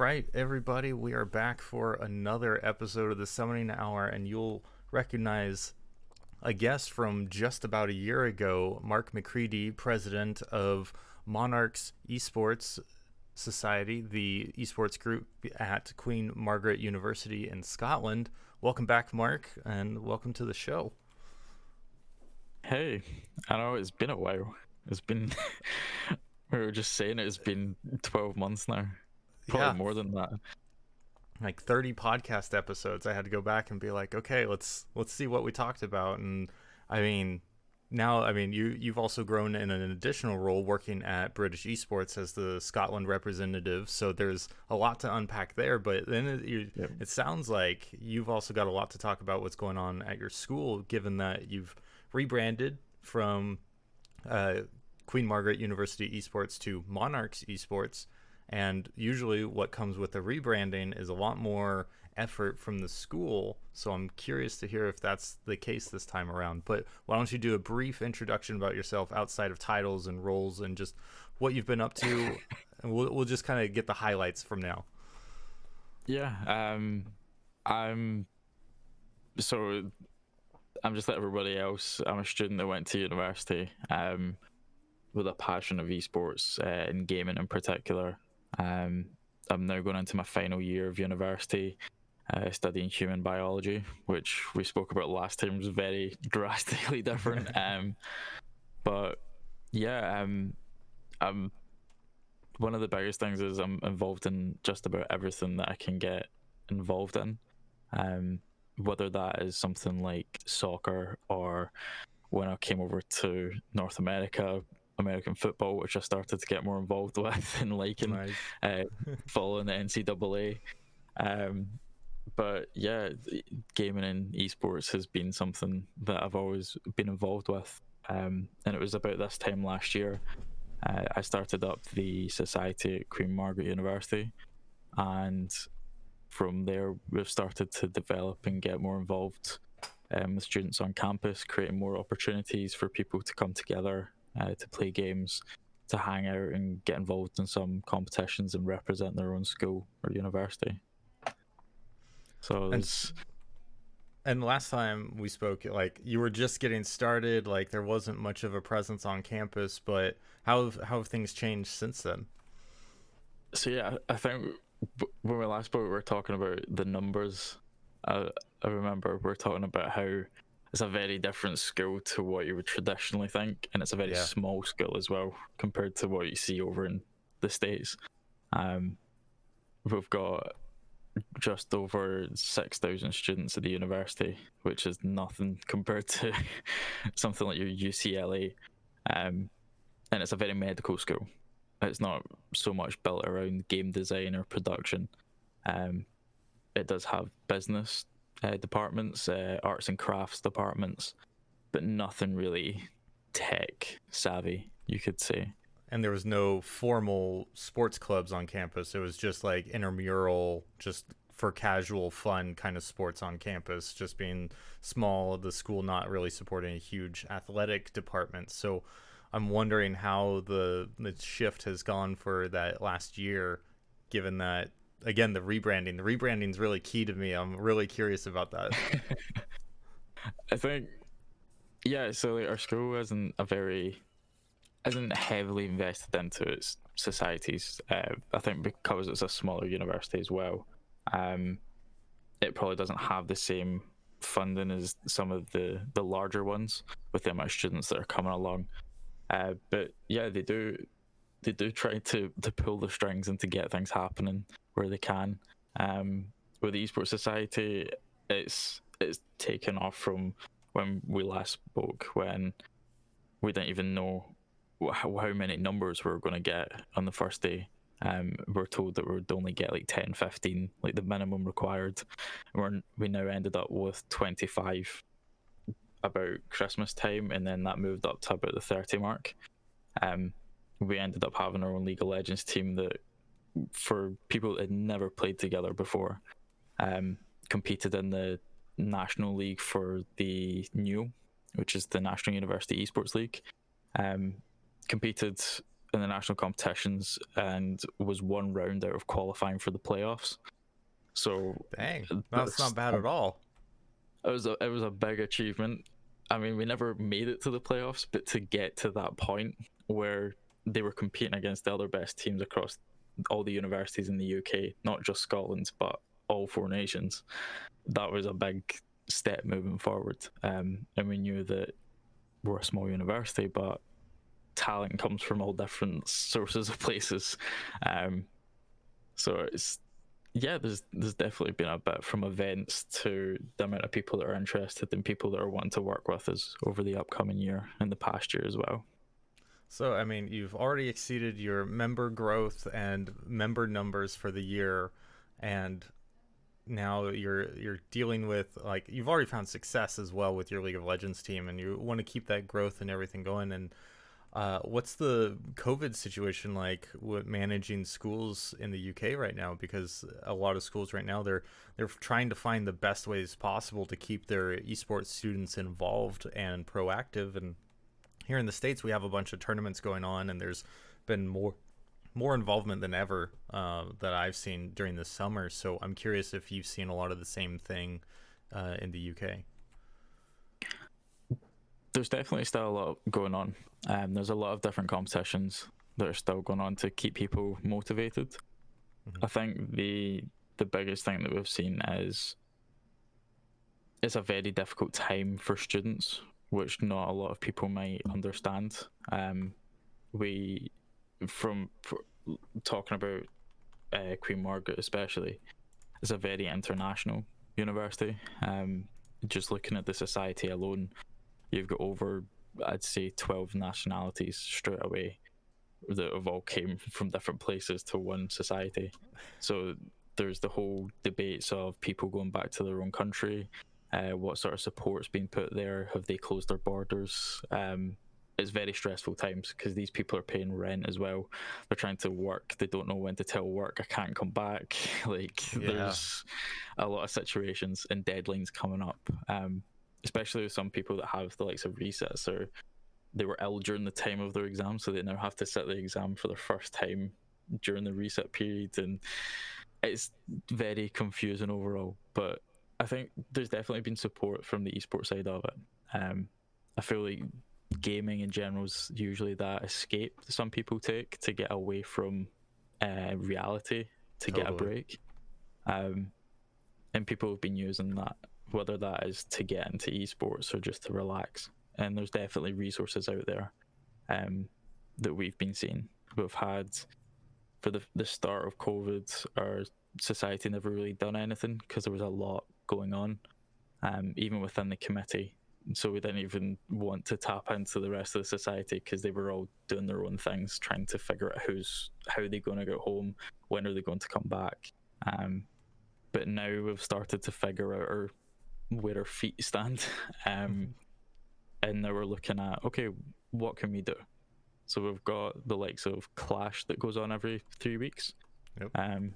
right, everybody, we are back for another episode of the Summoning Hour, and you'll recognize a guest from just about a year ago, Mark McCready, president of Monarchs Esports Society, the esports group at Queen Margaret University in Scotland. Welcome back, Mark, and welcome to the show. Hey, I know it's been a while. It's been, we were just saying it, it's been 12 months now. Probably Yeah. more than that. Like 30 podcast episodes. I had to go back and be like, okay, let's let's see what we talked about. And I mean, now I mean you you've also grown in an additional role working at British Esports as the Scotland representative. So there's a lot to unpack there. But then it, you, Yep. it sounds like you've also got a lot to talk about what's going on at your school, given that you've rebranded from uh, Queen Margaret University Esports to Monarchs Esports. And usually, what comes with the rebranding is a lot more effort from the school. So I'm curious to hear if that's the case this time around. But why don't you do a brief introduction about yourself outside of titles and roles and just what you've been up to? and we'll, we'll just kind of get the highlights from now. Yeah, um, I'm so I'm just like everybody else. I'm a student that went to university um, with a passion of esports uh, and gaming in particular. Um, I'm now going into my final year of university, uh, studying human biology, which we spoke about last time was very drastically different. um, but yeah, um, I'm one of the biggest things is I'm involved in just about everything that I can get involved in. Um, whether that is something like soccer or when I came over to North America, American football, which I started to get more involved with and liking, Nice. uh, following the NCAA. Um, but yeah, gaming and esports has been something that I've always been involved with. Um, and it was about this time last year uh, I started up the society at Queen Margaret University, and from there we've started to develop and get more involved um, with students on campus, creating more opportunities for people to come together uh, to play games, to hang out and get involved in some competitions and represent their own school or university. So And And last time we spoke, like you were just getting started, like there wasn't much of a presence on campus, but how have, how have things changed since then? So yeah, I think when we last spoke, we were talking about the numbers. I, I remember we were talking about how it's a very different school to what you would traditionally think, and it's a very Yeah. small school as well compared to what you see over in the states. Um, we've got just over six thousand students at the university, which is nothing compared to something like your UCLA, um, and it's a very medical school it's not so much built around game design or production. Um, it does have business uh, departments, uh, arts and crafts departments, but nothing really tech savvy, you could say. And there was no formal sports clubs on campus. It was just like intramural, just for casual fun kind of sports on campus, just being small, the school not really supporting a huge athletic department. So I'm wondering how the the shift has gone for that last year, given that again the rebranding. The rebranding is really key to me. I'm really curious about that. I think, yeah. So like, our school isn't a very, isn't heavily invested into its societies. Uh, I think because it's a smaller university as well, um, it probably doesn't have the same funding as some of the the larger ones with the amount of students that are coming along. Uh, but yeah, they do they do try to to pull the strings and to get things happening where they can. Um, with the esports society, it's it's taken off from when we last spoke when we didn't even know how, how many numbers we were going to get on the first day. Um, we're told that we would only get like 10, 15, like the minimum required. We're, we now ended up with 25 about Christmas time, and then that moved up to about the 30 mark. Um, we ended up having our own League of Legends team that, for people that had never played together before, um, competed in the national league for the NUEL, which is the National University Esports League. Um, competed in the national competitions and was one round out of qualifying for the playoffs. So Dang, that's not bad at all. it was a it was a big achievement. I mean, we never made it to the playoffs, but to get to that point where they were competing against the other best teams across all the universities in the UK, not just Scotland, but all four nations, that was a big step moving forward. Um, and we knew that we're a small university, but talent comes from all different sources of places. Um, so it's yeah, there's there's definitely been a bit from events to the amount of people that are interested and people that are wanting to work with us over the upcoming year and the past year as well. So, I mean, you've already exceeded your member growth and member numbers for the year, and now you're you're dealing with like you've already found success as well with your League of Legends team, and you want to keep that growth and everything going. And uh, what's the COVID situation like with managing schools in the UK right now? Because a lot of schools right now they're they're trying to find the best ways possible to keep their esports students involved and proactive. And here in the states, we have a bunch of tournaments going on, and there's been more more involvement than ever uh, that I've seen during the summer. So I'm curious if you've seen a lot of the same thing uh, in the UK there's definitely still a lot going on. Um, there's a lot of different competitions that are still going on to keep people motivated. Mm-hmm. I think the the biggest thing that we've seen is it's a very difficult time for students, which not a lot of people might understand. Um, we, from talking about uh, Queen Margaret especially, it's a very international university. Um, just looking at the society alone, you've got over I'd say twelve nationalities straight away that have all came from different places to one society. So there's the whole debates of people going back to their own country. Uh, what sort of support's been put there? Have they closed their borders? Um, it's very stressful times because these people are paying rent as well. They're trying to work. They don't know when to tell work I can't come back. like yeah. there's a lot of situations and deadlines coming up. Um, especially with some people that have the likes of resets or they were ill during the time of their exam, so they now have to sit the exam for the first time during the reset period, and it's very confusing overall. But I think there's definitely been support from the esports side of it. Um, I feel like gaming in general is usually that escape that some people take to get away from uh, reality to totally. get a break. Um, and people have been using that whether that is to get into esports or just to relax. And there's definitely resources out there um, that we've been seeing. We've had for the the start of COVID, our society never really done anything because there was a lot going on, um, even within the committee. So we didn't even want to tap into the rest of the society because they were all doing their own things, trying to figure out who's how they're going to go home, when are they going to come back. Um, but now we've started to figure out our where our feet stand. Um, and now we're looking at okay, what can we do? So we've got the likes of Clash that goes on every three weeks. Yep. Um,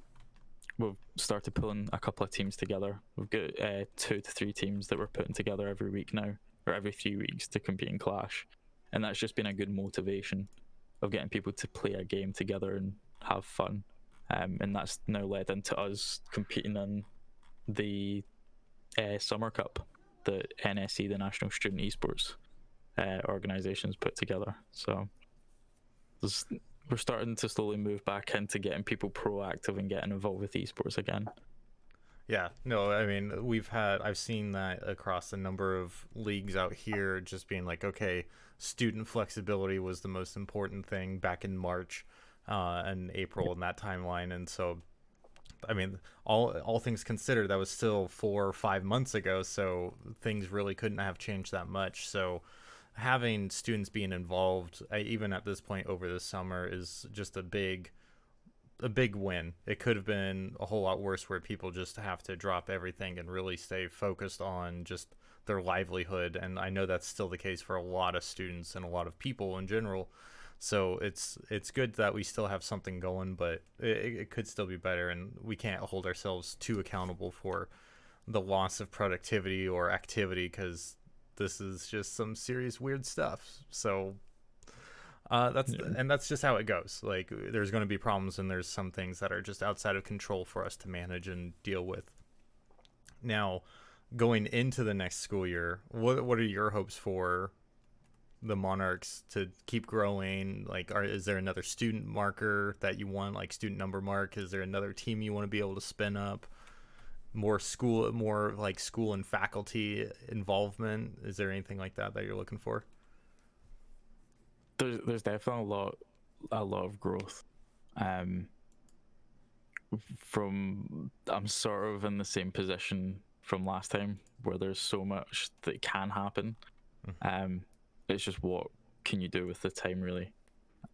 we've started pulling a couple of teams together. We've got uh, two to three teams that we're putting together every week now, or every few weeks to compete in Clash, and that's just been a good motivation of getting people to play a game together and have fun. Um, and that's now led into us competing in the uh, Summer Cup that NSE, the National Student Esports uh, organizations, put together. So we're starting to slowly move back into getting people proactive and getting involved with esports again. Yeah, no, I mean, we've had, I've seen that across a number of leagues out here, just being like, okay, student flexibility was the most important thing back in March uh, and April in that timeline. And so I mean, all all things considered, that was still four or five months ago, so things really couldn't have changed that much. So having students being involved, uh, even at this point over the summer, is just a big a big win. It could have been a whole lot worse, where people just have to drop everything and really stay focused on just their livelihood. And I know that's still the case for a lot of students and a lot of people in general. So it's it's good that we still have something going, but it, it could still be better, and we can't hold ourselves too accountable for the loss of productivity or activity because this is just some serious weird stuff. So uh, that's Yeah. and that's just how it goes. Like there's going to be problems and there's some things that are just outside of control for us to manage and deal with. Now, going into the next school year, what what are your hopes for the Monarchs to keep growing? Like, are is there another student marker that you want, like student number mark? Is there another team you want to be able to spin up? More school, more like school and faculty involvement. Is there anything like that that you're looking for? there's there's definitely a lot a lot of growth. Um, from I'm sort of in the same position from last time where there's so much that can happen. Um, it's just what can you do with the time really.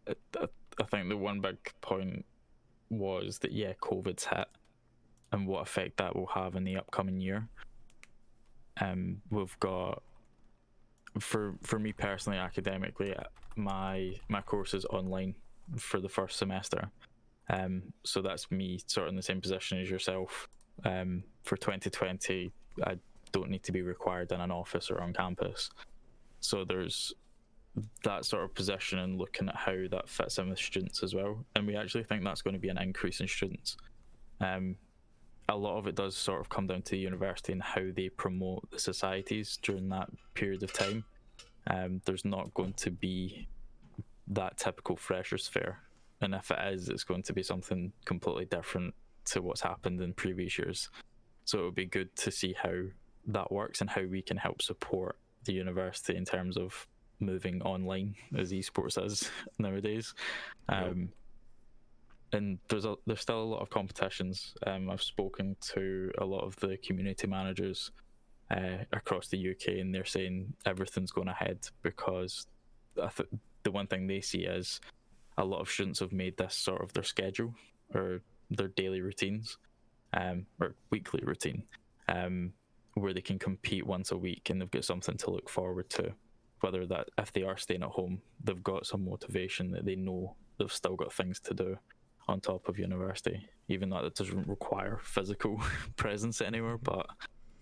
I, I, I think the one big point was that yeah, COVID's hit, and what effect that will have in the upcoming year. Um, we've got for for me personally academically my my course is online for the first semester. Um so that's me sort of in the same position as yourself. Um for 2020 i don't need to be required in an office or on campus. So there's that sort of position and looking at how that fits in with students as well. And we actually think that's going to be an increase in students. Um a lot of it does sort of come down to the university and how they promote the societies during that period of time. Um, there's not going to be that typical freshers fair, and if it is, it's going to be something completely different to what's happened in previous years. So it would be good to see how that works and how we can help support the university in terms of moving online as esports is nowadays. Um, and there's a, there's still a lot of competitions. Um, I've spoken to a lot of the community managers uh, across the UK, and they're saying everything's going ahead because th- the one thing they see is a lot of students have made this sort of their schedule or their daily routines, um, or weekly routine, um, where they can compete once a week and they've got something to look forward to. Whether that if they are staying at home, they've got some motivation that they know they've still got things to do on top of university, even though it doesn't require physical presence anywhere, but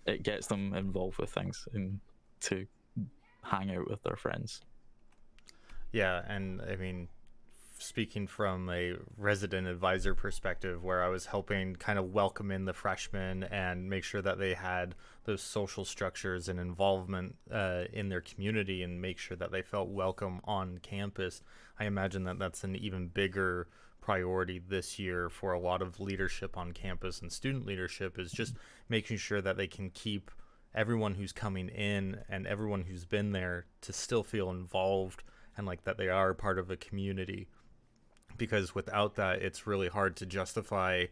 it gets them involved with things and to hang out with their friends. Yeah, and I mean, speaking from a resident advisor perspective, where I was helping kind of welcome in the freshmen and make sure that they had those social structures and involvement uh, in their community and make sure that they felt welcome on campus, I imagine that that's an even bigger priority this year for a lot of leadership on campus and student leadership is just making sure that they can keep everyone who's coming in and everyone who's been there to still feel involved and like that they are part of a community. Because without that it's really hard to justify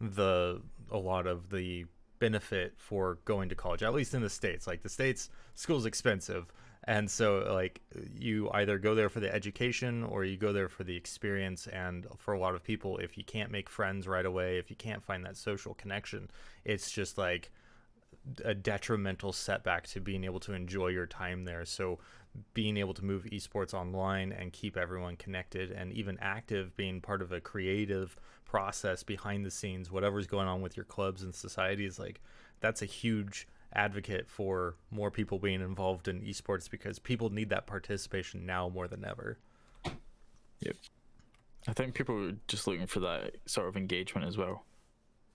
the a lot of the benefit for going to college at least in the states. Like the states school's expensive and so like you either go there for the education or you go there for the experience and for a lot of people if you can't make friends right away if you can't find that social connection it's just like a detrimental setback to being able to enjoy your time there. So being able to move esports online and keep everyone connected and even active being part of a creative process behind the scenes whatever's going on with your clubs and societies like that's a huge advocate for more people being involved in esports because people need that participation now more than ever Yep. I think people are just looking for that sort of engagement as well,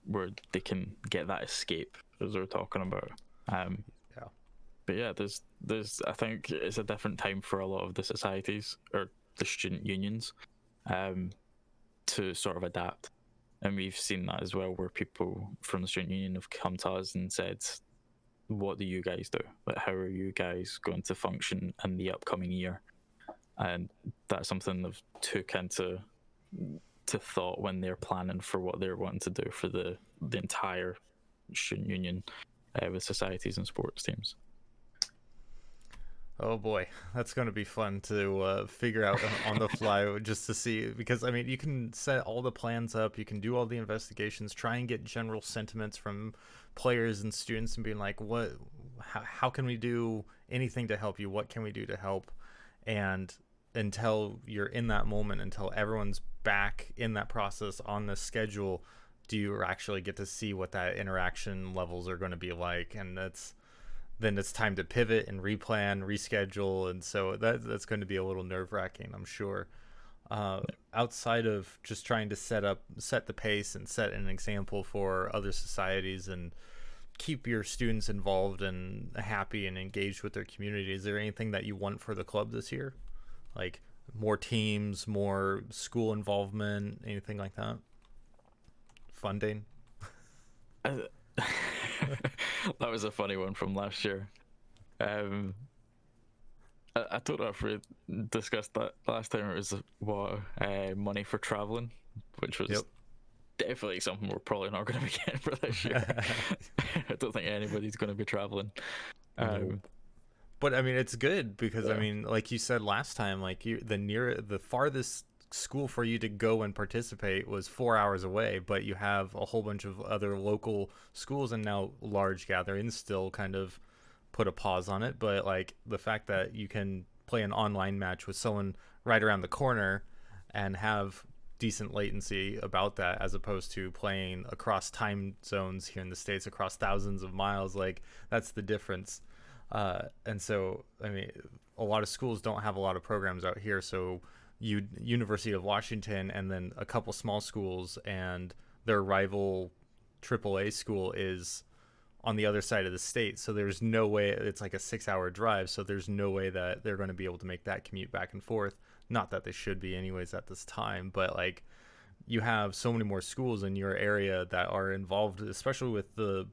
where they can get that escape as we are talking about. Um, Yeah. But yeah, there's there's I think it's a different time for a lot of the societies or the student unions, um, to sort of adapt, and we've seen that as well, where people from the student union have come to us and said, "What do you guys do? Like, how are you guys going to function in the upcoming year?" and that's something they've took into to thought when they're planning for what they're wanting to do for the the entire student union uh, with societies and sports teams. Oh boy, that's going to be fun to uh, figure out on the fly just to see because I mean you can set all the plans up, you can do all the investigations, try and get general sentiments from players and students and being like what how, how can we do anything to help you? What can we do to help? And until you're in that moment until everyone's back in that process on the schedule, do you actually get to see what that interaction levels are going to be like and that's then it's time to pivot and replan reschedule and so that that's going to be a little nerve wracking i'm sure. Uh, outside of just trying to set up set the pace and set an example for other societies and keep your students involved and happy and engaged with their community is there anything that you want for the club this year? Like more teams more school involvement anything like that? Funding that was a funny one from last year. Um, I, I don't know if we discussed that last time. It was what uh, money for traveling, which was Yep. definitely something we're probably not going to be getting for this year. I don't think anybody's going to be traveling. Um, But I mean, it's good because I mean, like you said last time, like you the near the farthest school for you to go and participate was four hours away, but you have a whole bunch of other local schools and now large gatherings still kind of put a pause on it. But like the fact that you can play an online match with someone right around the corner and have decent latency about that as opposed to playing across time zones here in the states across thousands of miles like that's the difference uh, and so I mean, a lot of schools don't have a lot of programs out here. So, U- University of Washington, and then a couple small schools, and their rival AAA school is on the other side of the state. So there's no way it's like a six-hour drive. So there's no way that they're going to be able to make that commute back and forth. Not that they should be, anyways, at this time, but like you have so many more schools in your area that are involved, especially with the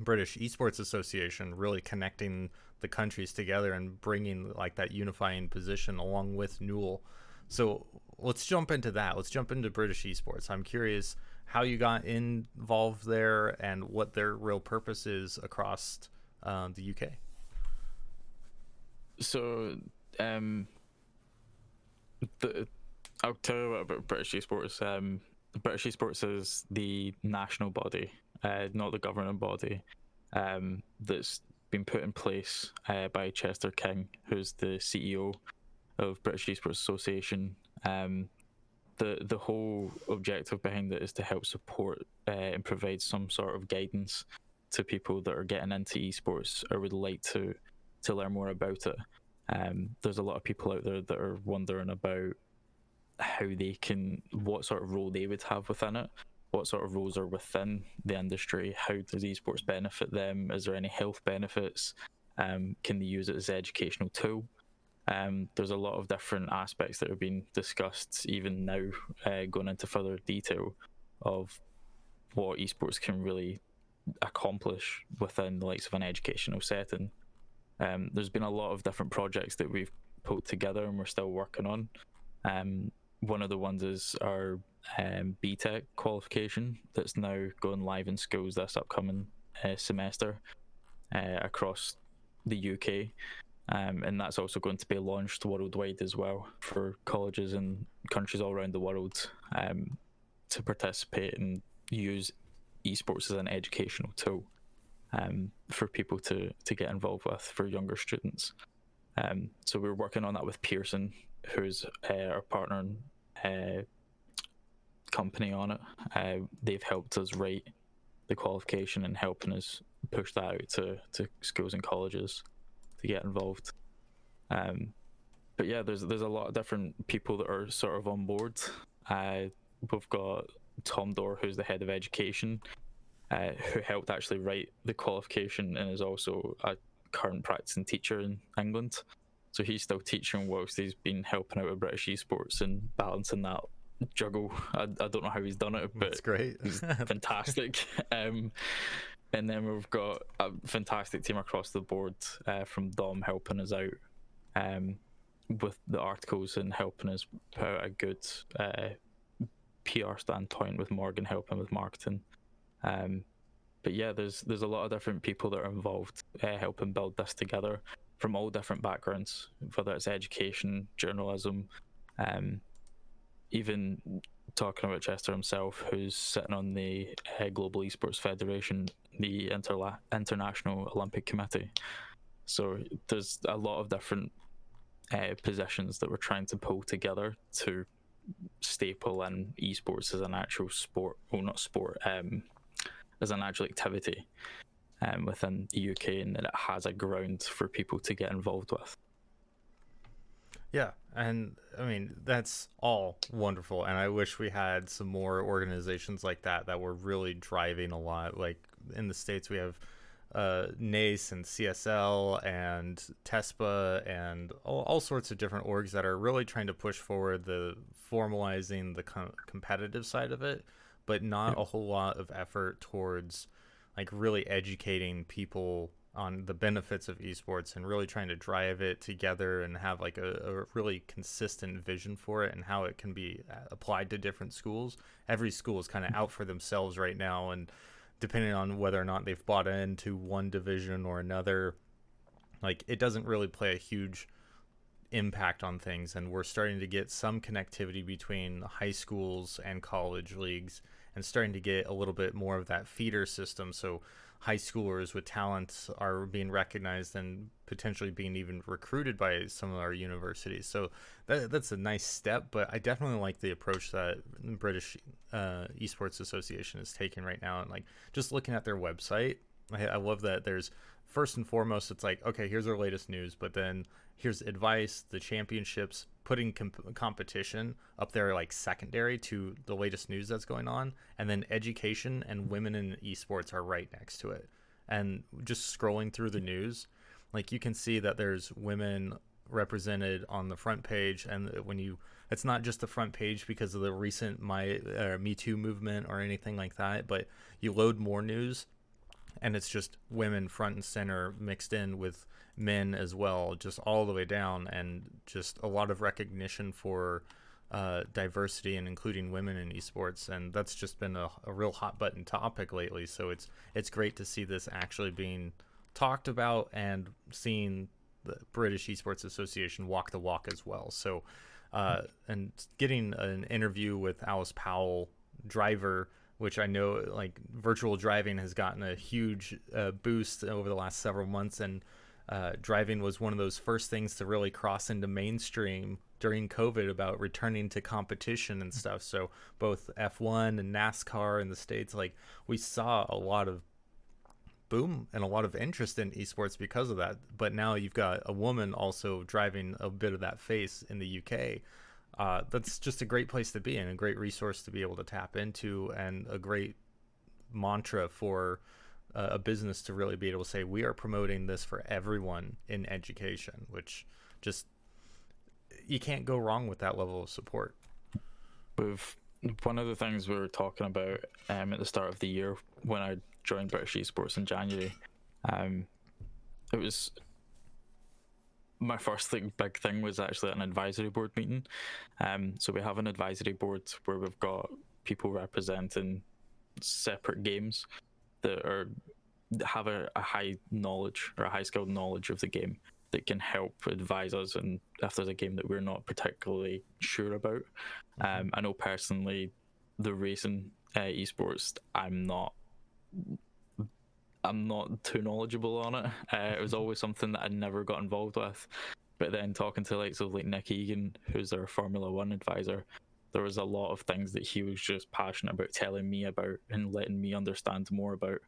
British Esports Association really connecting the countries together and bringing like that unifying position along with NUEL. So let's jump into that. Let's jump into British Esports. I'm curious how you got involved there and what their real purpose is across uh, the UK. so, um, the, I'll tell you about British esports. Um, British esports is the national body, uh, not the governing body, um, that's been put in place uh, by Chester King, who's the CEO of British Esports Association. Um, the the whole objective behind it is to help support uh, and provide some sort of guidance to people that are getting into esports or would like to to learn more about it. Um, there's a lot of people out there that are wondering about how they can, what sort of role they would have within it, what sort of roles are within the industry, how does esports benefit them, is there any health benefits, um, can they use it as an educational tool? Um, there's a lot of different aspects that have been discussed even now, uh, going into further detail of what esports can really accomplish within the likes of an educational setting. Um, there's been a lot of different projects that we've put together and we're still working on. Um, one of the ones is our um, BTEC qualification that's now going live in schools this upcoming uh, semester uh, across the UK. Um, and that's also going to be launched worldwide as well for colleges and countries all around the world um, to participate and use esports as an educational tool um, for people to, to get involved with for younger students. Um, so we're working on that with Pearson, who's uh, our partner uh, company on it. Uh, they've helped us write the qualification and helping us push that out to, to schools and colleges to get involved. Um, but yeah, there's there's a lot of different people that are sort of on board. Uh, we've got Tom Dore, who's the head of education, uh, who helped actually write the qualification and is also a current practicing teacher in England. So he's still teaching whilst he's been helping out with British esports and balancing that juggle. I, I don't know how he's done it, but That's great. he's fantastic. um, and then we've got a fantastic team across the board uh, from Dom helping us out um, with the articles and helping us put out a good uh, PR standpoint with Morgan helping with marketing. Um, but yeah, there's there's a lot of different people that are involved uh, helping build this together from all different backgrounds, whether it's education, journalism, um, even talking about Chester himself, who's sitting on the uh, Global Esports Federation, the Interla- International Olympic Committee. So there's a lot of different uh, positions that we're trying to pull together to staple in esports as an actual sport, well, not sport, um, as an actual activity um, within the UK, and that it has a ground for people to get involved with. Yeah, and I mean that's all wonderful, and I wish we had some more organizations like that that were really driving a lot. Like in the states, we have uh, NACE and CSL and TESPA and all, all, sorts of different orgs that are really trying to push forward the formalizing the com- competitive side of it, but not a whole lot of effort towards like really educating people on the benefits of esports and really trying to drive it together and have like a, a, really consistent vision for it and how it can be uh, applied to different schools. Every school is kind of out for themselves right now, and depending on whether or not they've bought into one division or another, like it doesn't really play a huge impact on things. And we're starting to get some connectivity between high schools and college leagues and starting to get a little bit more of that feeder system. So high schoolers with talents are being recognized and potentially being even recruited by some of our universities. So that, that's a nice step, but I definitely like the approach that the British uh, Esports Association is taking right now. And like just looking at their website, I, I love that there's first and foremost, it's like, okay, here's our latest news, but then here's advice, the championships, putting comp- competition up there like secondary to the latest news that's going on, and then education and women in esports are right next to it. And just scrolling through the news, like you can see that there's women represented on the front page, and when you it's not just the front page because of the recent my uh, Me Too movement or anything like that, but you load more news, and it's just women front and center mixed in with men as well, just all the way down, and just a lot of recognition for uh, diversity and including women in esports, and that's just been a, a, real hot button topic lately. So it's it's great to see this actually being talked about and seeing the British Esports Association walk the walk as well. So uh, and getting an interview with Alice Powell, driver which I know like virtual driving has gotten a huge uh, boost over the last several months, and uh, driving was one of those first things to really cross into mainstream during COVID about returning to competition and stuff. So both F1 and NASCAR in the states, like we saw a lot of boom and a lot of interest in esports because of that. But now you've got a woman also driving a bit of that face in the UK. Uh, that's just a great place to be and a great resource to be able to tap into and a great mantra for uh, a business to really be able to say we are promoting this for everyone in education, which just you can't go wrong with that level of support. With one of the things we were talking about um, at the start of the year when I joined British Esports in January, um, it was my first thing, big thing was actually an advisory board meeting. Um, so we have an advisory board where we've got people representing separate games that are have a, a high knowledge or a high skilled knowledge of the game that can help advise us and if there's a game that we're not particularly sure about. Mm-hmm. Um, I know personally the racing uh, esports, I'm not. I'm not too knowledgeable on it. Uh, it was always something that I never got involved with. But then talking to likes of like Nick Egan, who's our Formula One advisor, there was a lot of things that he was just passionate about telling me about and letting me understand more about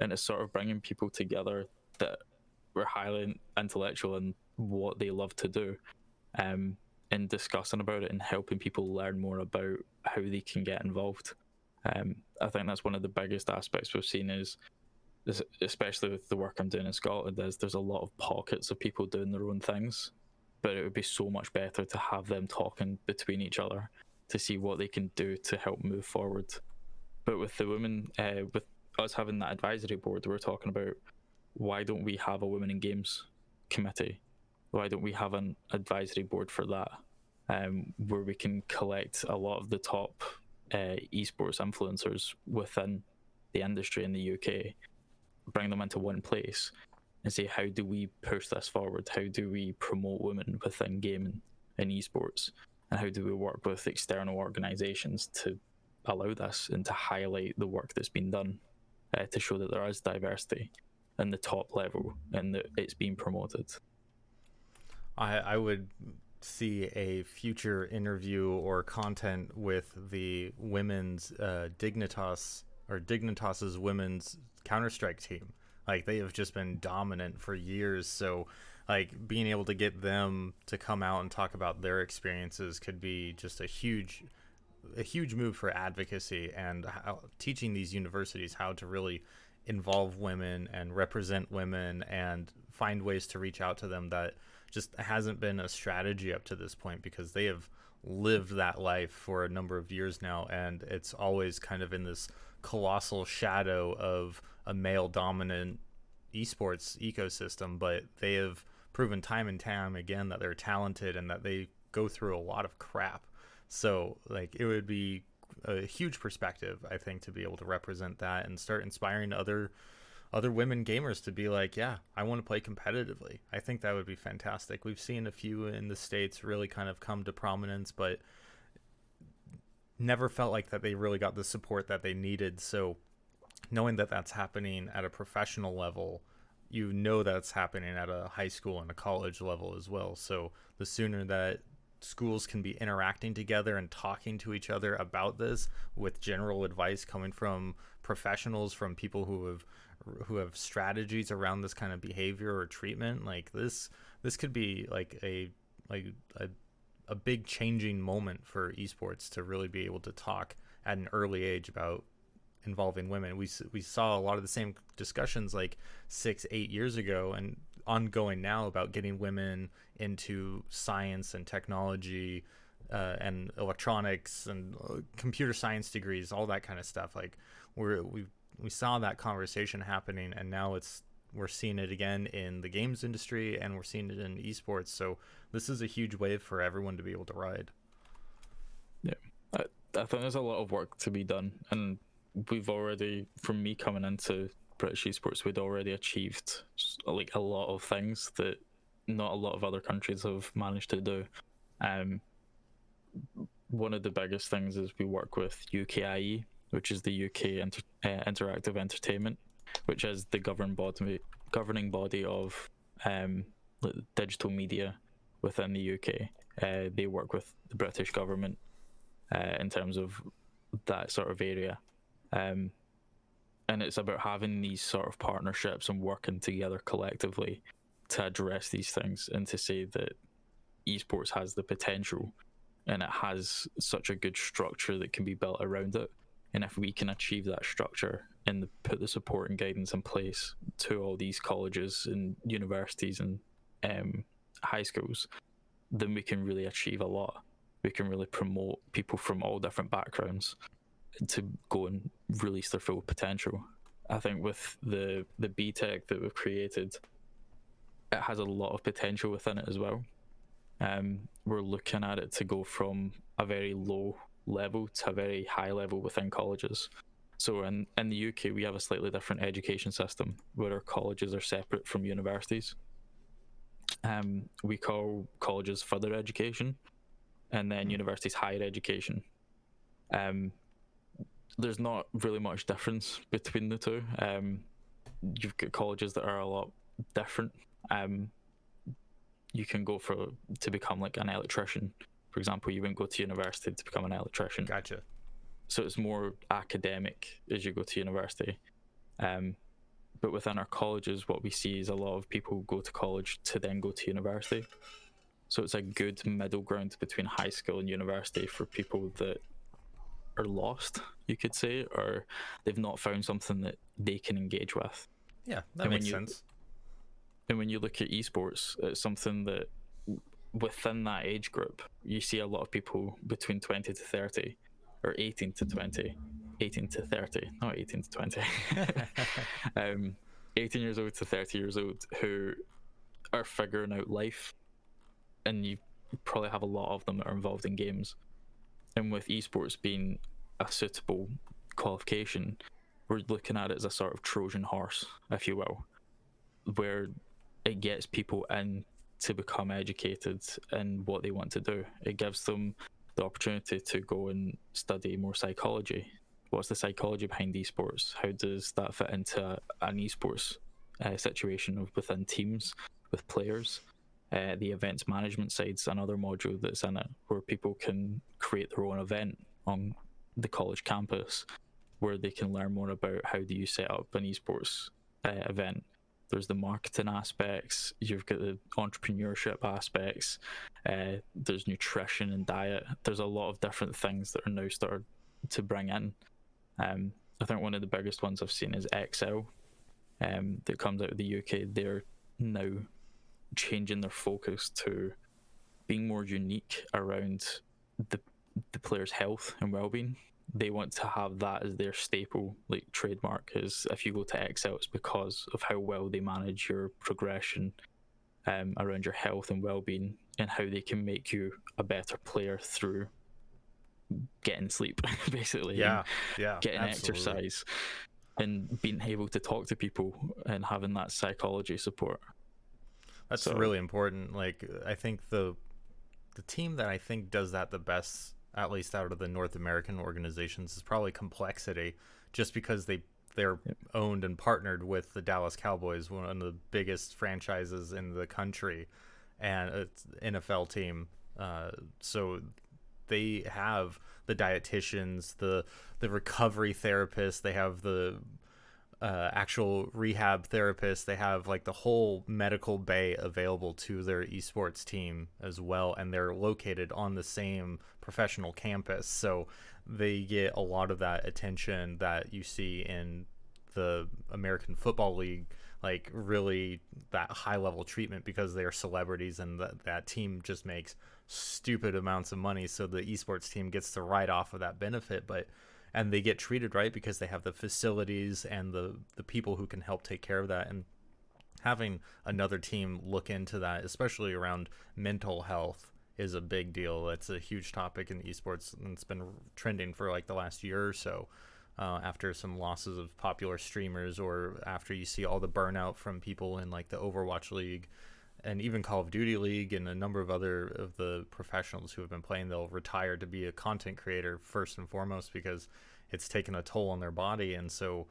and it's sort of bringing people together that were highly intellectual in what they love to do um, and discussing about it and helping people learn more about how they can get involved um, i think that's one of the biggest aspects we've seen is especially with the work i'm doing in scotland is there's a lot of pockets of people doing their own things but it would be so much better to have them talking between each other to see what they can do to help move forward but with the women uh, with us having that advisory board, we're talking about why don't we have a women in games committee? Why don't we have an advisory board for that, um, where we can collect a lot of the top uh, esports influencers within the industry in the UK, bring them into one place, and say how do we push this forward? How do we promote women within gaming and esports? And how do we work with external organizations to allow this and to highlight the work that's been done uh, to show that there is diversity in the top level and that it's being promoted. I, I would see a future interview or content with the women's uh, Dignitas or Dignitas's women's Counter Strike team. Like they have just been dominant for years. So, like being able to get them to come out and talk about their experiences could be just a huge, a huge move for advocacy and how, teaching these universities how to really involve women and represent women and find ways to reach out to them that just hasn't been a strategy up to this point because they have lived that life for a number of years now and it's always kind of in this colossal shadow of a male dominant esports ecosystem but they have proven time and time again that they're talented and that they go through a lot of crap so like it would be a huge perspective i think to be able to represent that and start inspiring other other women gamers to be like, yeah, I want to play competitively. I think that would be fantastic. We've seen a few in the states really kind of come to prominence, but never felt like that they really got the support that they needed. So knowing that that's happening at a professional level, you know that's happening at a high school and a college level as well. So the sooner that schools can be interacting together and talking to each other about this with general advice coming from professionals from people who have who have strategies around this kind of behavior or treatment like this this could be like a like a, a big changing moment for esports to really be able to talk at an early age about involving women. We we saw a lot of the same discussions like 6 8 years ago and ongoing now about getting women into science and technology uh, and electronics and uh, computer science degrees all that kind of stuff. Like we're we we saw that conversation happening, and now it's we're seeing it again in the games industry, and we're seeing it in esports. So this is a huge wave for everyone to be able to ride. Yeah, I, I think there's a lot of work to be done, and we've already, from me coming into British esports, we'd already achieved like a lot of things that not a lot of other countries have managed to do. Um, one of the biggest things is we work with UKIE, which is the UK Inter- uh, Interactive Entertainment, which is the govern body, governing body of um, digital media within the UK. Uh, they work with the British government uh, in terms of that sort of area. Um, and it's about having these sort of partnerships and working together collectively to address these things and to say that esports has the potential and it has such a good structure that can be built around it and if we can achieve that structure and put the support and guidance in place to all these colleges and universities and um, high schools, then we can really achieve a lot. We can really promote people from all different backgrounds to go and release their full potential. I think with the the BTEC that we've created, it has a lot of potential within it as well. Um, we're looking at it to go from a very low level to a very high level within colleges. So in, in the UK, we have a slightly different education system where our colleges are separate from universities. Um, we call colleges further education, and then hmm. universities higher education. Um, there's not really much difference between the two. Um, you've got colleges that are a lot different. Um, you can go for to become like an electrician for example, you wouldn't go to university to become an electrician. Gotcha. So it's more academic as you go to university. Um, but within our colleges, what we see is a lot of people go to college to then go to university. So it's a good middle ground between high school and university for people that are lost, you could say, or they've not found something that they can engage with. Yeah, that and makes you, sense. And when you look at esports, it's something that within that age group, you see a lot of people between 20 to 30 or 18 to 20, 18 to 30, not 18 to 20, um, 18 years old to 30 years old who are figuring out life. And you probably have a lot of them that are involved in games. And with esports being a suitable qualification, we're looking at it as a sort of Trojan horse, if you will, where it gets people in to become educated in what they want to do. It gives them the opportunity to go and study more psychology. What's the psychology behind esports? How does that fit into an esports uh, situation within teams with players? Uh, the events management side's another module that's in it where people can create their own event on the college campus where they can learn more about how do you set up an esports uh, event. There's the marketing aspects, you've got the entrepreneurship aspects, uh, there's nutrition and diet. There's a lot of different things that are now started to bring in. Um, I think one of the biggest ones I've seen is Excel, um, that comes out of the UK. They're now changing their focus to being more unique around the the player's health and well-being they want to have that as their staple like trademark is if you go to excel it's because of how well they manage your progression um, around your health and well-being and how they can make you a better player through getting sleep basically Yeah, yeah, getting absolutely. exercise and being able to talk to people and having that psychology support That's So- really important. Like I think the the team that I think does that the best, at least out of the North American organizations, is probably Complexity, just because they they're owned and partnered with the Dallas Cowboys, one of the biggest franchises in the country, and it's NFL team. Uh, so they have the dietitians, the the recovery therapists, they have the uh, actual rehab therapists. They have like the whole medical bay available to their esports team as well, and they're located on the same professional campus, so they get a lot of that attention that you see in the American Football League. Like really that high level treatment because they're celebrities and that that team just makes stupid amounts of money. So the esports team gets to ride off of that benefit, but and they get treated right because they have the facilities and the the people who can help take care of that. And having another team look into that especially around mental health is a big deal. It's a huge topic in esports and it's been trending for like the last year or so uh, after some losses of popular streamers or after you see all the burnout from people in like the overwatch league and even Call of Duty League and a number of other of the professionals who have been playing, they'll retire to be a content creator first and foremost because it's taken a toll on their body. And so,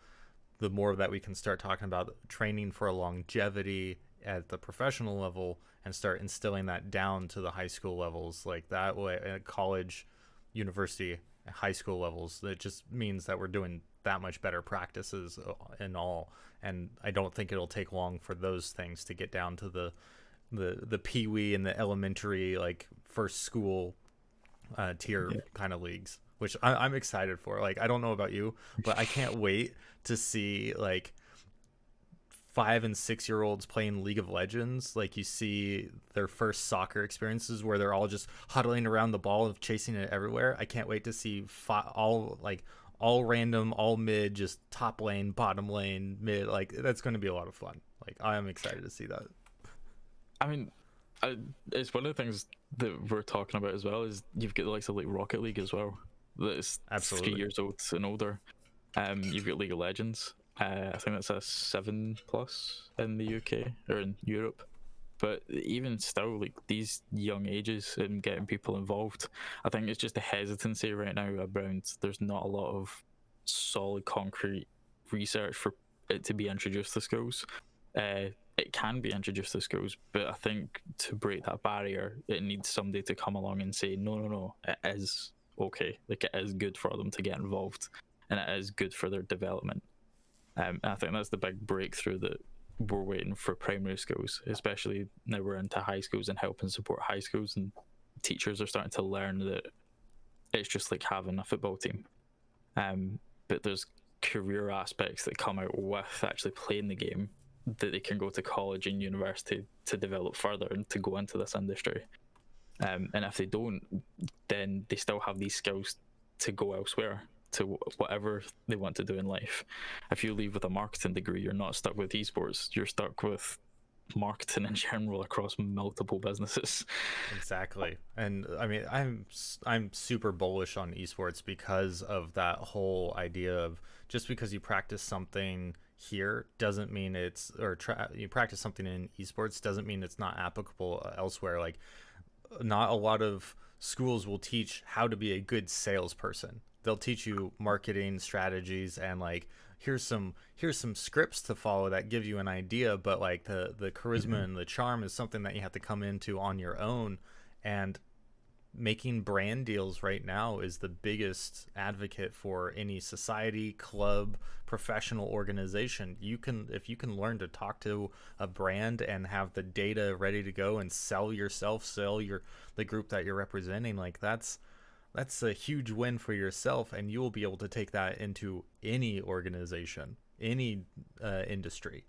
the more that we can start talking about training for longevity at the professional level and start instilling that down to the high school levels, like that way at college, university, high school levels, that just means that we're doing that much better practices in all. And I don't think it'll take long for those things to get down to the the the pee wee and the elementary like first school uh, tier kind of leagues, which I, I'm excited for. Like I don't know about you, but I can't wait to see like five and six year olds playing League of Legends. Like you see their first soccer experiences where they're all just huddling around the ball of chasing it everywhere. I can't wait to see fi- all like all random, all mid, just top lane, bottom lane, mid. Like that's going to be a lot of fun. Like I am excited to see that. I mean, I, it's one of the things that we're talking about as well. Is you've got the likes of like Rocket League as well. That's Absolutely. three years old and older. Um, you've got League of Legends. Uh, I think that's a seven plus in the UK or in Europe. But even still, like these young ages and getting people involved, I think it's just a hesitancy right now around. There's not a lot of solid, concrete research for it to be introduced to schools. Uh, it can be introduced to schools, but I think to break that barrier, it needs somebody to come along and say, no, no, no, it is okay. Like it is good for them to get involved, and it is good for their development. Um, I think that's the big breakthrough that we're waiting for primary schools, especially now we're into high schools and helping support high schools, and teachers are starting to learn that it's just like having a football team. Um, but there's career aspects that come out with actually playing the game that they can go to college and university to develop further and to go into this industry. Um, and if they don't, then they still have these skills to go elsewhere to whatever they want to do in life. If you leave with a marketing degree, you're not stuck with esports. You're stuck with marketing in general across multiple businesses. Exactly. And I mean, I'm I'm super bullish on esports because of that whole idea of just because you practice something here doesn't mean it's or tra- you practice something in esports doesn't mean it's not applicable uh, elsewhere. Like not a lot of schools will teach how to be a good salesperson. They'll teach you marketing strategies and like here's some here's some scripts to follow that give you an idea but like the the charisma mm-hmm. and the charm is something that you have to come into on your own and making brand deals right now is the biggest advocate for any society club professional organization you can if you can learn to talk to a brand and have the data ready to go and sell yourself sell your the group that you're representing like that's that's a huge win for yourself and you will be able to take that into any organization any uh, industry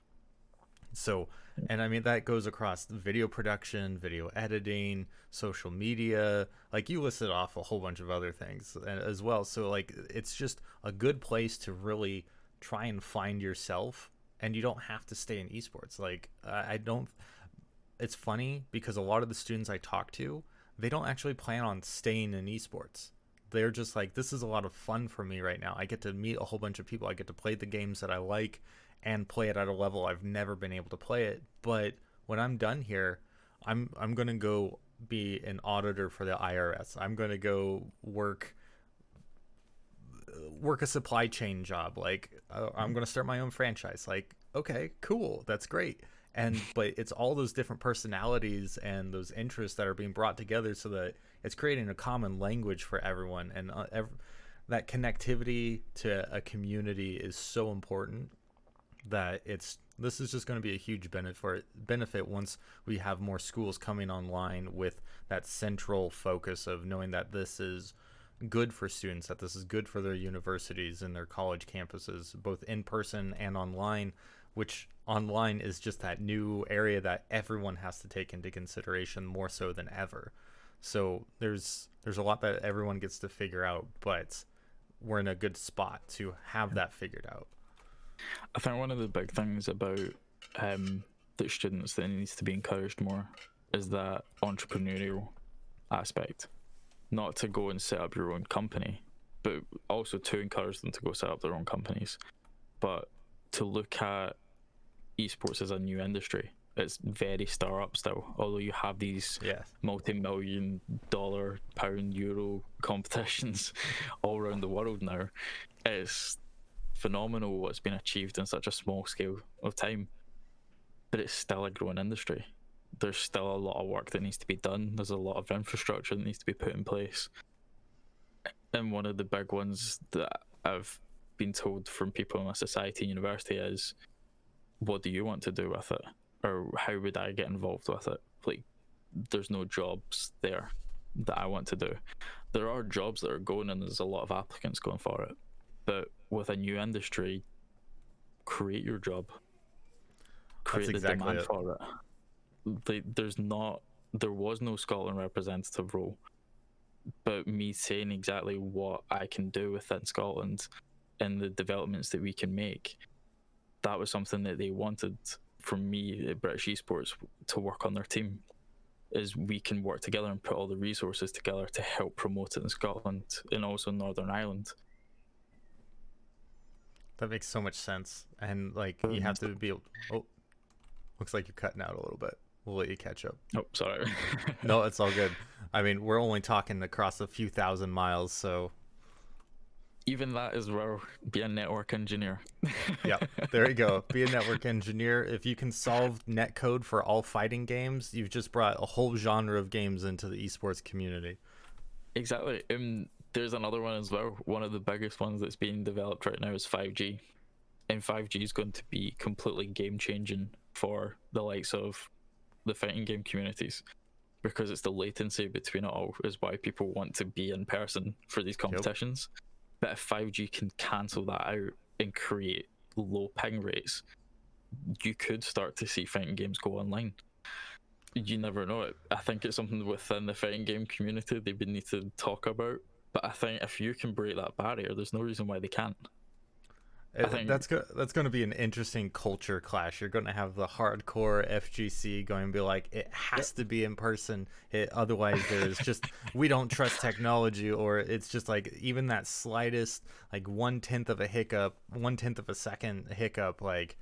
so, and I mean, that goes across video production, video editing, social media. Like you listed off a whole bunch of other things as well. So, like, it's just a good place to really try and find yourself. And you don't have to stay in esports. Like, I don't, it's funny because a lot of the students I talk to, they don't actually plan on staying in esports they're just like this is a lot of fun for me right now i get to meet a whole bunch of people i get to play the games that i like and play it at a level I've never been able to play it. But when I'm done here, I'm I'm gonna go be an auditor for the IRS. I'm gonna go work work a supply chain job. Like uh, I'm gonna start my own franchise. Like okay, cool, that's great. And but it's all those different personalities and those interests that are being brought together so that it's creating a common language for everyone. And uh, ev- that connectivity to a community is so important that it's this is just going to be a huge benefit benefit once we have more schools coming online with that central focus of knowing that this is good for students that this is good for their universities and their college campuses both in person and online which online is just that new area that everyone has to take into consideration more so than ever so there's there's a lot that everyone gets to figure out but we're in a good spot to have that figured out I think one of the big things about um, the students that needs to be encouraged more is that entrepreneurial aspect. Not to go and set up your own company, but also to encourage them to go set up their own companies. But to look at esports is a new industry. It's very startup still, although you have these yes. multi-million dollar, pound, euro competitions all around the world now. It's phenomenal what's been achieved in such a small scale of time. But it's still a growing industry. There's still a lot of work that needs to be done. There's a lot of infrastructure that needs to be put in place. And one of the big ones that I've been told from people in my society and university is, what do you want to do with it? Or how would I get involved with it? Like, there's no jobs there that I want to do. There are jobs that are going and there's a lot of applicants going for it. But with a new industry, create your job. Create That's the exactly demand it. for it. there's not there was no Scotland representative role. But me saying exactly what I can do within Scotland and the developments that we can make, that was something that they wanted from me at British Esports to work on their team. Is we can work together and put all the resources together to help promote it in Scotland and also Northern Ireland. That makes so much sense. And like you have to be able oh looks like you're cutting out a little bit. We'll let you catch up. Oh, sorry. no, it's all good. I mean, we're only talking across a few thousand miles, so even that is where be a network engineer. yeah, there you go. Be a network engineer. If you can solve net code for all fighting games, you've just brought a whole genre of games into the esports community. Exactly. Um, there's another one as well. One of the biggest ones that's being developed right now is 5G. And 5G is going to be completely game changing for the likes of the fighting game communities because it's the latency between it all is why people want to be in person for these competitions. Yep. But if 5G can cancel that out and create low ping rates, you could start to see fighting games go online you never know it. I think it's something within the fighting game community they would need to talk about. But I think if you can break that barrier, there's no reason why they can't. Think that's go- that's going to be an interesting culture clash. You're going to have the hardcore FGC going to be like, it has to be in person. It, otherwise, there's just we don't trust technology, or it's just like even that slightest like one tenth of a hiccup, one tenth of a second hiccup, like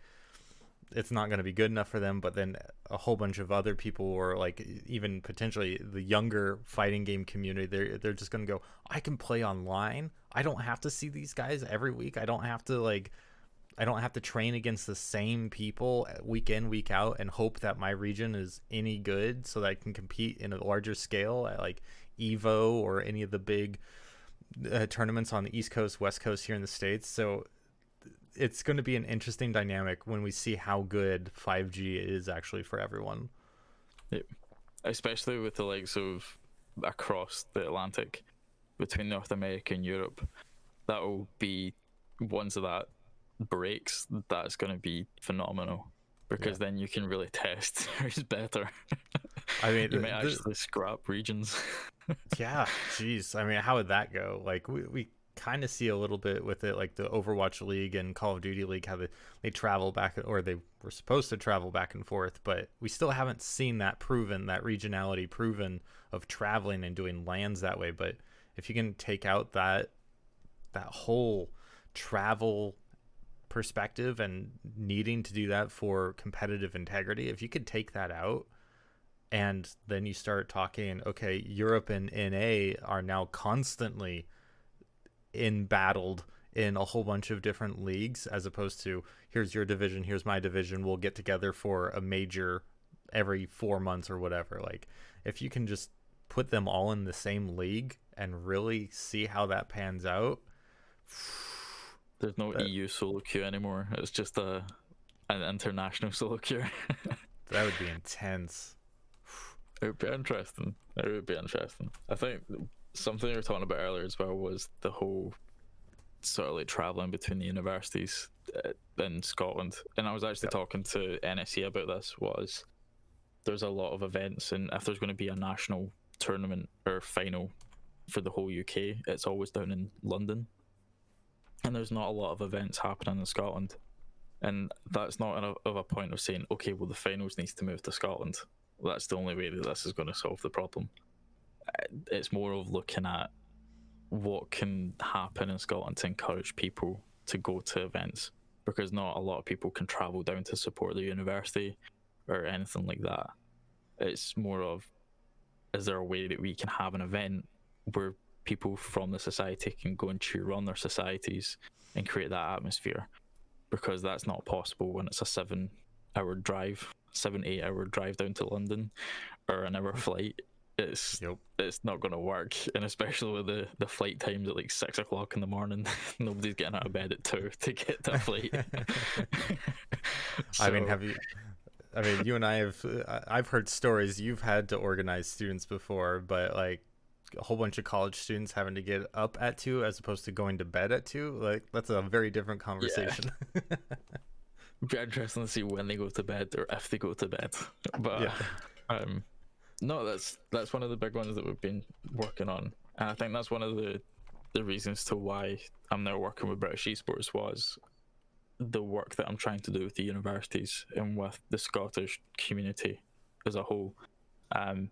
it's not going to be good enough for them but then a whole bunch of other people or like even potentially the younger fighting game community they're they're just going to go I can play online I don't have to see these guys every week I don't have to like I don't have to train against the same people week in week out and hope that my region is any good so that I can compete in a larger scale at like Evo or any of the big uh, tournaments on the East Coast, West Coast here in the states. So it's going to be an interesting dynamic when we see how good 5G is actually for everyone. Yep. Especially with the likes of across the Atlantic between North America and Europe. That will be once that breaks, that's going to be phenomenal because yeah. then you can really test who's better. I mean, you might actually scrap regions. yeah, jeez. I mean, how would that go? Like, we, we kind of see a little bit with it, like the Overwatch League and Call of Duty League, how they, they travel back, or they were supposed to travel back and forth, but we still haven't seen that proven, that regionality proven of traveling and doing lands that way. But if you can take out that that whole travel perspective and needing to do that for competitive integrity, if you could take that out and then you start talking, okay, Europe and NA are now constantly in battled in a whole bunch of different leagues as opposed to here's your division, here's my division, we'll get together for a major every 4 months or whatever. Like if you can just put them all in the same league and really see how that pans out. There's no that, EU solo queue anymore. It's just a an international solo queue. that would be intense. It would be interesting. It would be interesting. I think something we were talking about earlier as well was the whole sort of like traveling between the universities uh, in Scotland. And I was actually yep. talking to NSE about this. Was there's a lot of events, and if there's going to be a national tournament or final for the whole UK, it's always down in London. And there's not a lot of events happening in Scotland. And that's not a, of a point of saying, okay, well, the finals needs to move to Scotland. That's the only way that this is going to solve the problem. It's more of looking at what can happen in Scotland to encourage people to go to events because not a lot of people can travel down to support the university or anything like that. It's more of is there a way that we can have an event where people from the society can go and cheer on their societies and create that atmosphere because that's not possible when it's a seven hour drive seven eight hour drive down to london or an hour flight it's yep. it's not going to work and especially with the the flight times at like six o'clock in the morning nobody's getting out of bed at two to get that flight so, i mean have you I mean, you and I have I've heard stories you've had to organize students before, but like a whole bunch of college students having to get up at two as opposed to going to bed at two, like that's a very different conversation. Yeah. Be interesting to see when they go to bed or if they go to bed. But yeah. um, no, that's that's one of the big ones that we've been working on, and I think that's one of the the reasons to why I'm now working with British Esports was the work that I'm trying to do with the universities and with the Scottish community as a whole. Um,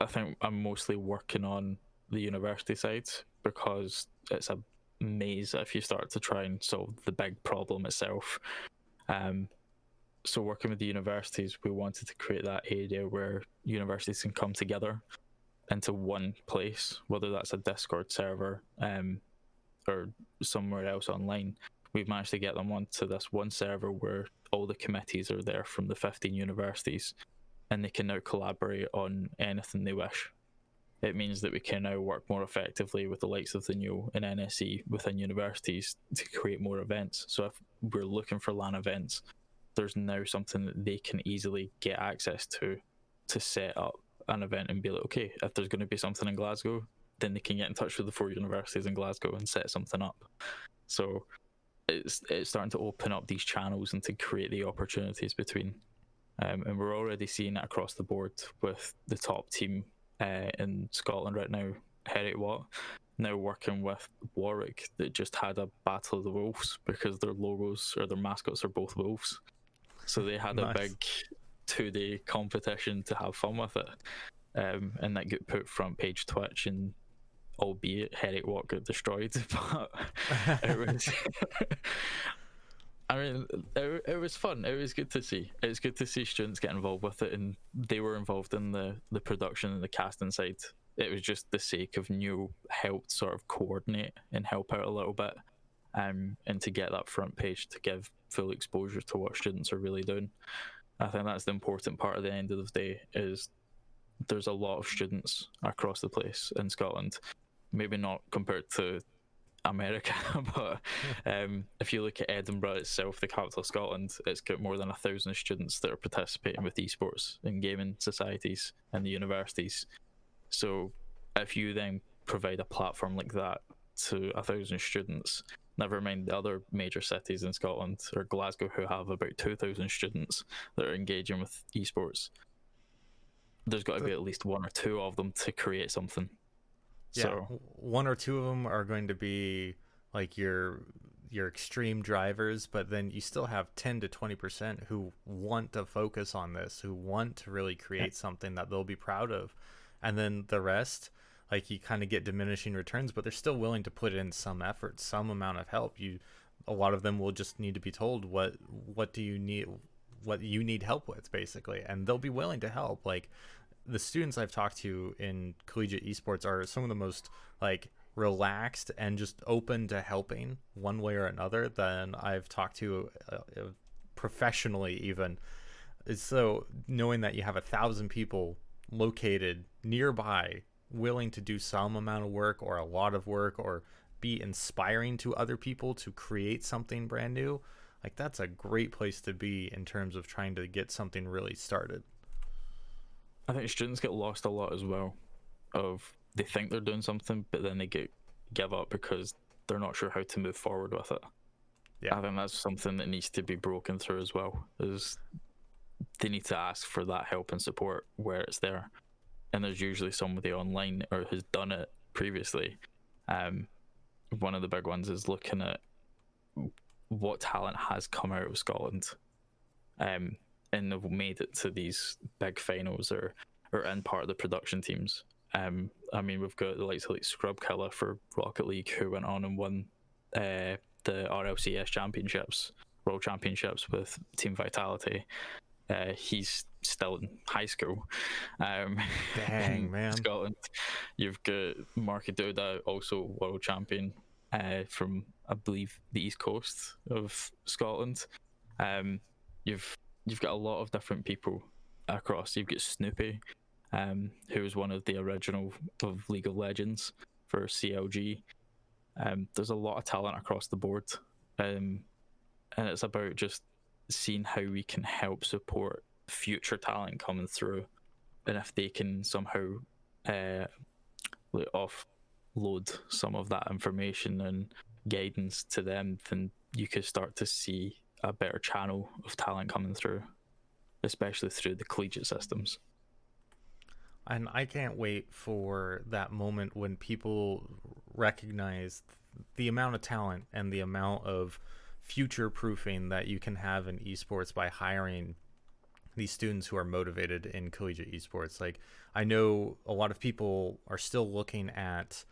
I think I'm mostly working on the university side because it's a maze if you start to try and solve the big problem itself. Um, so working with the universities, we wanted to create that area where universities can come together into one place, whether that's a Discord server um, or somewhere else online, we've managed to get them onto this one server where all the committees are there from the 15 universities and they can now collaborate on anything they wish. It means that we can now work more effectively with the likes of the NUEL and NSE within universities to create more events. So if we're looking for LAN events, there's now something that they can easily get access to to set up an event and be like, okay, if there's going to be something in Glasgow, then they can get in touch with the four universities in Glasgow and set something up. So it's it's starting to open up these channels and to create the opportunities between. Um, and we're already seeing it across the board with the top team uh, in Scotland right now, Heretics now working with Warwick that just had a battle of the wolves because their logos or their mascots are both wolves. So they had nice. a big two day competition to have fun with it. Um, and that got put front page Twitch and albeit Heretics got destroyed, but it was. I mean, it, it was fun. It was good to see. It was good to see students get involved with it, and they were involved in the the production and the casting side. It was just the sake of new help sort of coordinate and help out a little bit. Um, and to get that front page to give full exposure to what students are really doing. I think that's the important part at the end of the day is there's a lot of students across the place in Scotland. Maybe not compared to America, but um, if you look at Edinburgh itself, the capital of Scotland, it's got more than a thousand students that are participating with esports in gaming societies and the universities. So if you then provide a platform like that to a thousand students, never mind the other major cities in Scotland or Glasgow who have about 2,000 students that are engaging with esports, there's got to be at least one or two of them to create something. Yeah, So one or two of them are going to be like your your extreme drivers, but then you still have 10 to 20% who want to focus on this, who want to really create something that they'll be proud of. And then the rest, like you kind of get diminishing returns, but they're still willing to put in some effort, some amount of help. You a lot of them will just need to be told what what do you need what you need help with basically and they'll be willing to help like the students I've talked to in collegiate esports are some of the most like relaxed and just open to helping one way or another than I've talked to uh, uh, professionally even. So knowing that you have a thousand people located nearby willing to do some amount of work or a lot of work or be inspiring to other people to create something brand new, like that's a great place to be in terms of trying to get something really started. I think students get lost a lot as well. Of they think they're doing something, but then they get give up because they're not sure how to move forward with it. Yeah. I think that's something that needs to be broken through as well. Is they need to ask for that help and support where it's there, and there's usually somebody online or has done it previously. Um, one of the big ones is looking at what talent has come out of Scotland, um, and have made it to these big finals or or in part of the production teams. Um, I mean, we've got the likes of like Scrub Killa for Rocket League, who went on and won uh, the RLCS championships, World Championships with Team Vitality. Uh, he's still in high school. Um, Dang, man. Scotland. You've got Markydooda, also world champion uh, from, I believe, the east coast of Scotland. Um, you've you've got a lot of different people across. You've got Snoopeh, um, who was one of the original of League of Legends for CLG. Um, there's a lot of talent across the board, um, and it's about just seeing how we can help support future talent coming through, and if they can somehow uh, offload some of that information and guidance to them, then you could start to see a better channel of talent coming through, especially through the collegiate systems. And I can't wait for that moment when people recognize the amount of talent and the amount of future proofing that you can have in esports by hiring these students who are motivated in collegiate esports. Like, I know a lot of people are still looking at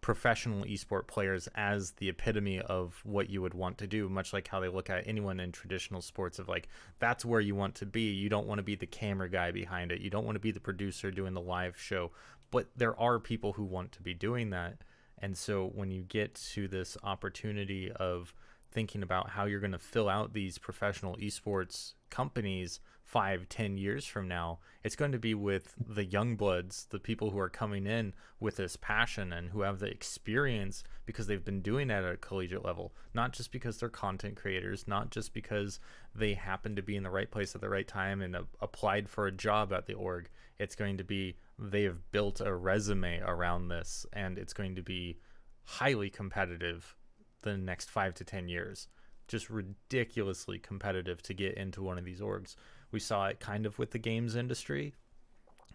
professional esport players as the epitome of what you would want to do much like how they look at anyone in traditional sports of like that's where you want to be. You don't want to be the camera guy behind it. You don't want to be the producer doing the live show. But there are people who want to be doing that. And so when you get to this opportunity of thinking about how you're going to fill out these professional esports companies five, ten years from now, it's going to be with the young bloods, the people who are coming in with this passion and who have the experience because they've been doing it at a collegiate level, not just because they're content creators, not just because they happen to be in the right place at the right time and uh, applied for a job at the org. It's going to be they have built a resume around this and it's going to be highly competitive the next five to ten years. Just ridiculously competitive to get into one of these orgs we saw it kind of with the games industry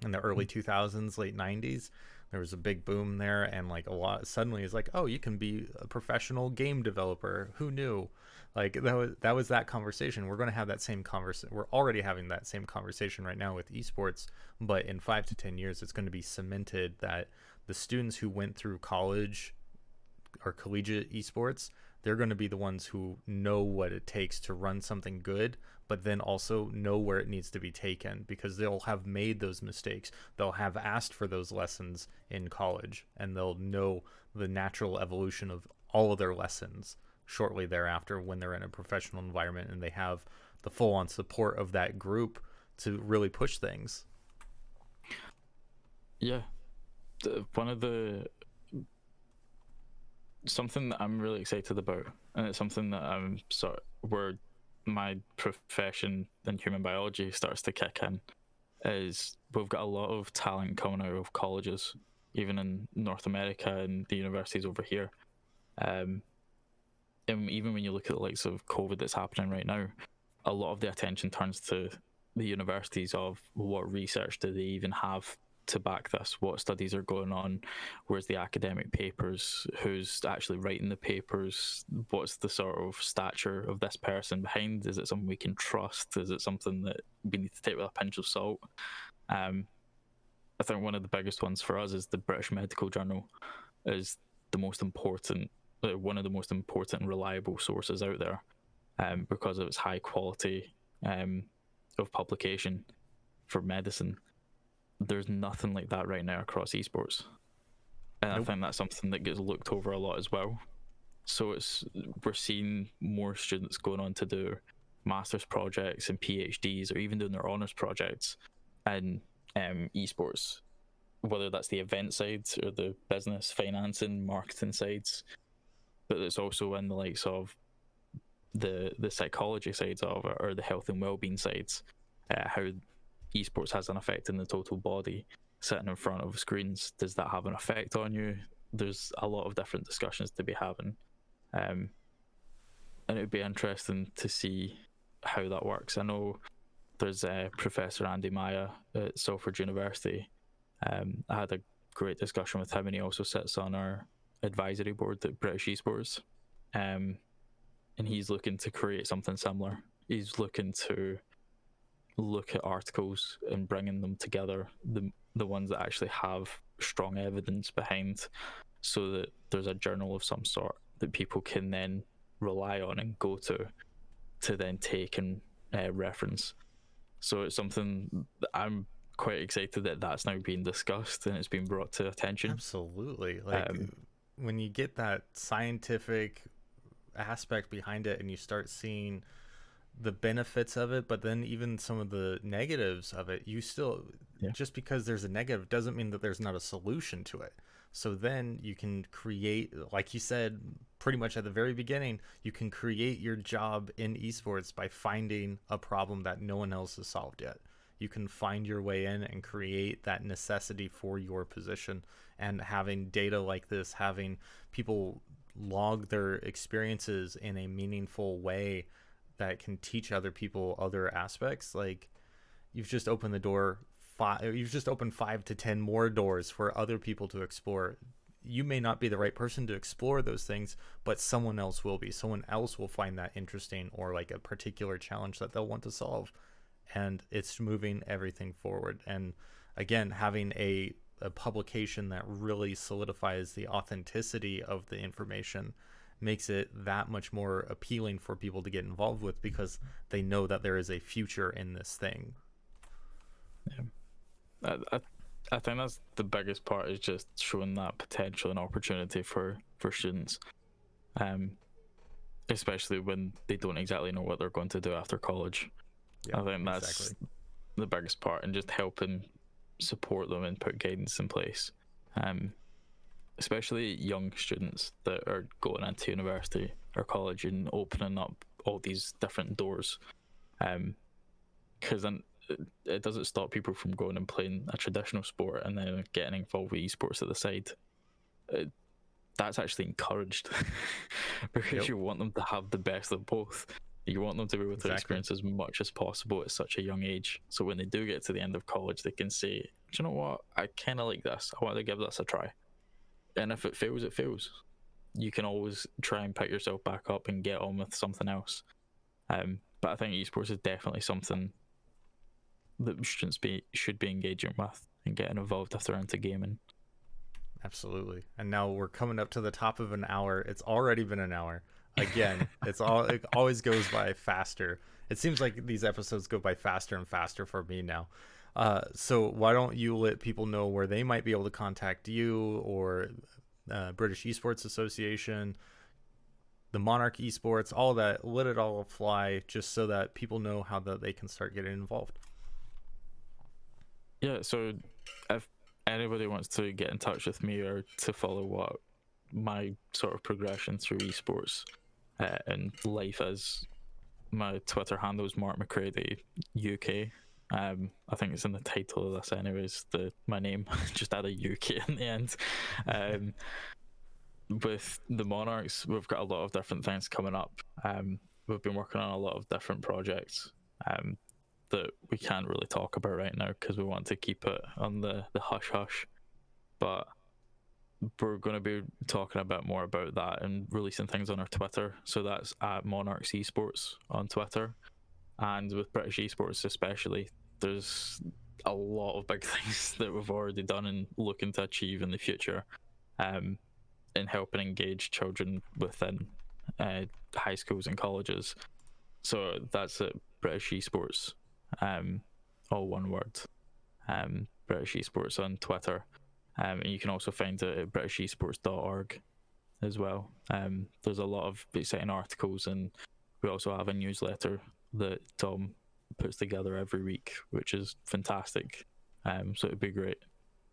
in the early hmm. 2000s late 90s there was a big boom there and like a lot suddenly it's like oh you can be a professional game developer. Who knew? Like that was that was that conversation. We're going to have that same conversation we're already having that same conversation right now with esports but in 5 to 10 years it's going to be cemented that the students who went through college or collegiate esports they're going to be the ones who know what it takes to run something good but then also know where it needs to be taken because they'll have made those mistakes they'll have asked for those lessons in college and they'll know the natural evolution of all of their lessons shortly thereafter when they're in a professional environment and they have the full on support of that group to really push things. Yeah. One of the something that I'm really excited about, and it's something that I'm sort where my profession in human biology starts to kick in, is we've got a lot of talent coming out of colleges, even in North America and the universities over here. Um, and even when you look at the likes of COVID that's happening right now, a lot of the attention turns to the universities of what research do they even have to back this? What studies are going on? Where's the academic papers? Who's actually writing the papers? What's the sort of stature of this person behind? Is it something we can trust? Is it something that we need to take with a pinch of salt? Um, I think one of the biggest ones for us is the British Medical Journal is the most important, uh, one of the most important reliable sources out there um, because of its high quality um, of publication for medicine there's nothing like that right now across esports. And nope. I think that's something that gets looked over a lot as well. So it's we're seeing more students going on to do masters projects and PhDs or even doing their honors projects in um, esports, whether that's the event side or the business, financing, marketing sides. But it's also in the likes of the the psychology sides of it or the health and well-being sides, uh, how esports has an effect in the total body sitting in front of screens does that have an effect on you? There's a lot of different discussions to be having. Um, and it would be interesting to see how that works. I know there's uh, professor andy miah at salford university. Um, i had a great discussion with him and he also sits on our advisory board at british esports. Um, and he's looking to create something similar. He's looking to look at articles and bringing them together, the the ones that actually have strong evidence behind, so that there's a journal of some sort that people can then rely on and go to, to then take and uh, reference. So it's something I'm quite excited that that's now being discussed and it's been brought to attention. Absolutely, like um, when you get that scientific aspect behind it and you start seeing the benefits of it, but then even some of the negatives of it, you still yeah. just because there's a negative doesn't mean that there's not a solution to it. So then you can create, like you said, pretty much at the very beginning, you can create your job in esports by finding a problem that no one else has solved yet. You can find your way in and create that necessity for your position. And having data like this, having people log their experiences in a meaningful way that can teach other people other aspects like you've just opened the door five you've just opened five to ten more doors for other people to explore. You may not be the right person to explore those things but someone else will be. Someone else will find that interesting or like a particular challenge that they'll want to solve. And it's moving everything forward. And again having a, a publication that really solidifies the authenticity of the information makes it that much more appealing for people to get involved with because they know that there is a future in this thing. Yeah. I, I, I think that's the biggest part is just showing that potential and opportunity for, for students. Um, especially when they don't exactly know what they're going to do after college. Yeah, I think that's exactly. the biggest part, and just helping support them and put guidance in place. Um, especially young students that are going into university or college and opening up all these different doors. Because um, then it doesn't stop people from going and playing a traditional sport and then getting involved with esports at the side. It, that's actually encouraged because yep. you want them to have the best of both. You want them to be able to exactly. experience as much as possible at such a young age. So when they do get to the end of college, they can say, Do you know what? I kind of like this. I want to give this a try and if it fails, it fails. You can always try and pick yourself back up and get on with something else. Um, but I think esports is definitely something that students be should be engaging with and getting involved if they're into gaming. Absolutely. And now we're coming up to the top of an hour. It's already been an hour. Again, it's all it always goes by faster. It seems like these episodes go by faster and faster for me now. Uh, so why don't you let people know where they might be able to contact you or uh, British Esports Association? the Monarch Esports, all that. Let it all fly, just so that people know how that they can start getting involved. Yeah, so if anybody wants to get in touch with me or to follow what my sort of progression through esports uh, and life is, my Twitter handle is Mark McCready UK. Um, I think it's in the title of this, anyways. The my name just add a UK in the end. Um, with the Monarchs, we've got a lot of different things coming up. Um, we've been working on a lot of different projects. Um, that we can't really talk about right now because we want to keep it on the, the hush hush. But we're going to be talking a bit more about that and releasing things on our Twitter. So that's at Monarchs Esports on Twitter. And with British Esports, especially, there's a lot of big things that we've already done and looking to achieve in the future um, in helping engage children within uh, high schools and colleges. So that's at British Esports um, all one word. Um, British Esports on Twitter, um, and you can also find it at britishesports.org as well. Um, there's a lot of exciting articles, and we also have a newsletter that Tom puts together every week, which is fantastic. Um, so it'd be great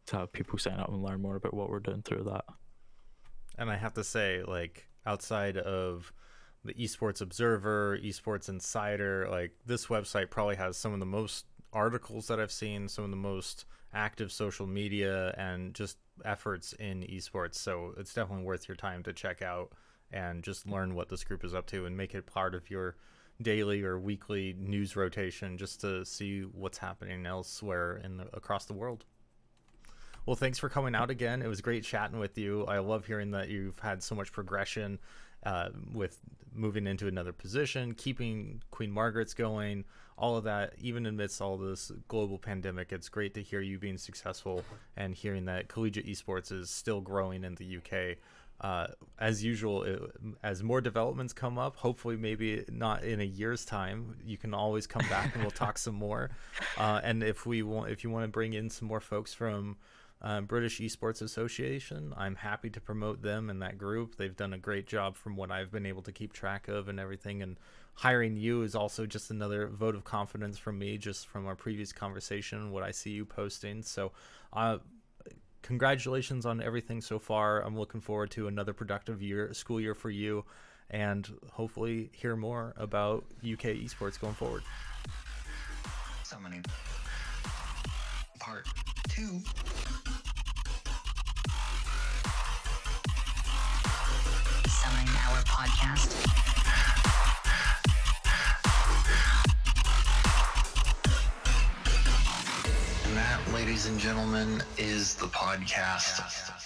to have people sign up and learn more about what we're doing through that. And I have to say, like outside of the Esports Observer, Esports Insider. Like this website probably has some of the most articles that I've seen, some of the most active social media, and just efforts in esports. So it's definitely worth your time to check out and just learn what this group is up to and make it part of your daily or weekly news rotation just to see what's happening elsewhere the, across the world. Well, thanks for coming out again. It was great chatting with you. I love hearing that you've had so much progression uh, with moving into another position, keeping Queen Margaret's going, all of that, even amidst all this global pandemic, it's great to hear you being successful and hearing that collegiate esports is still growing in the UK. Uh, as usual, it, as more developments come up, hopefully maybe not in a year's time, you can always come back and we'll talk some more. Uh, and if we want, if you want to bring in some more folks from um, British Esports Association. I'm happy to promote them and that group. They've done a great job from what I've been able to keep track of and everything. And hiring you is also just another vote of confidence from me, just from our previous conversation, what I see you posting. So, uh, congratulations on everything so far. I'm looking forward to another productive year, school year for you, and hopefully hear more about UK esports going forward. Summoning. Part two. Hour podcast. Ladies and gentlemen, is the podcast.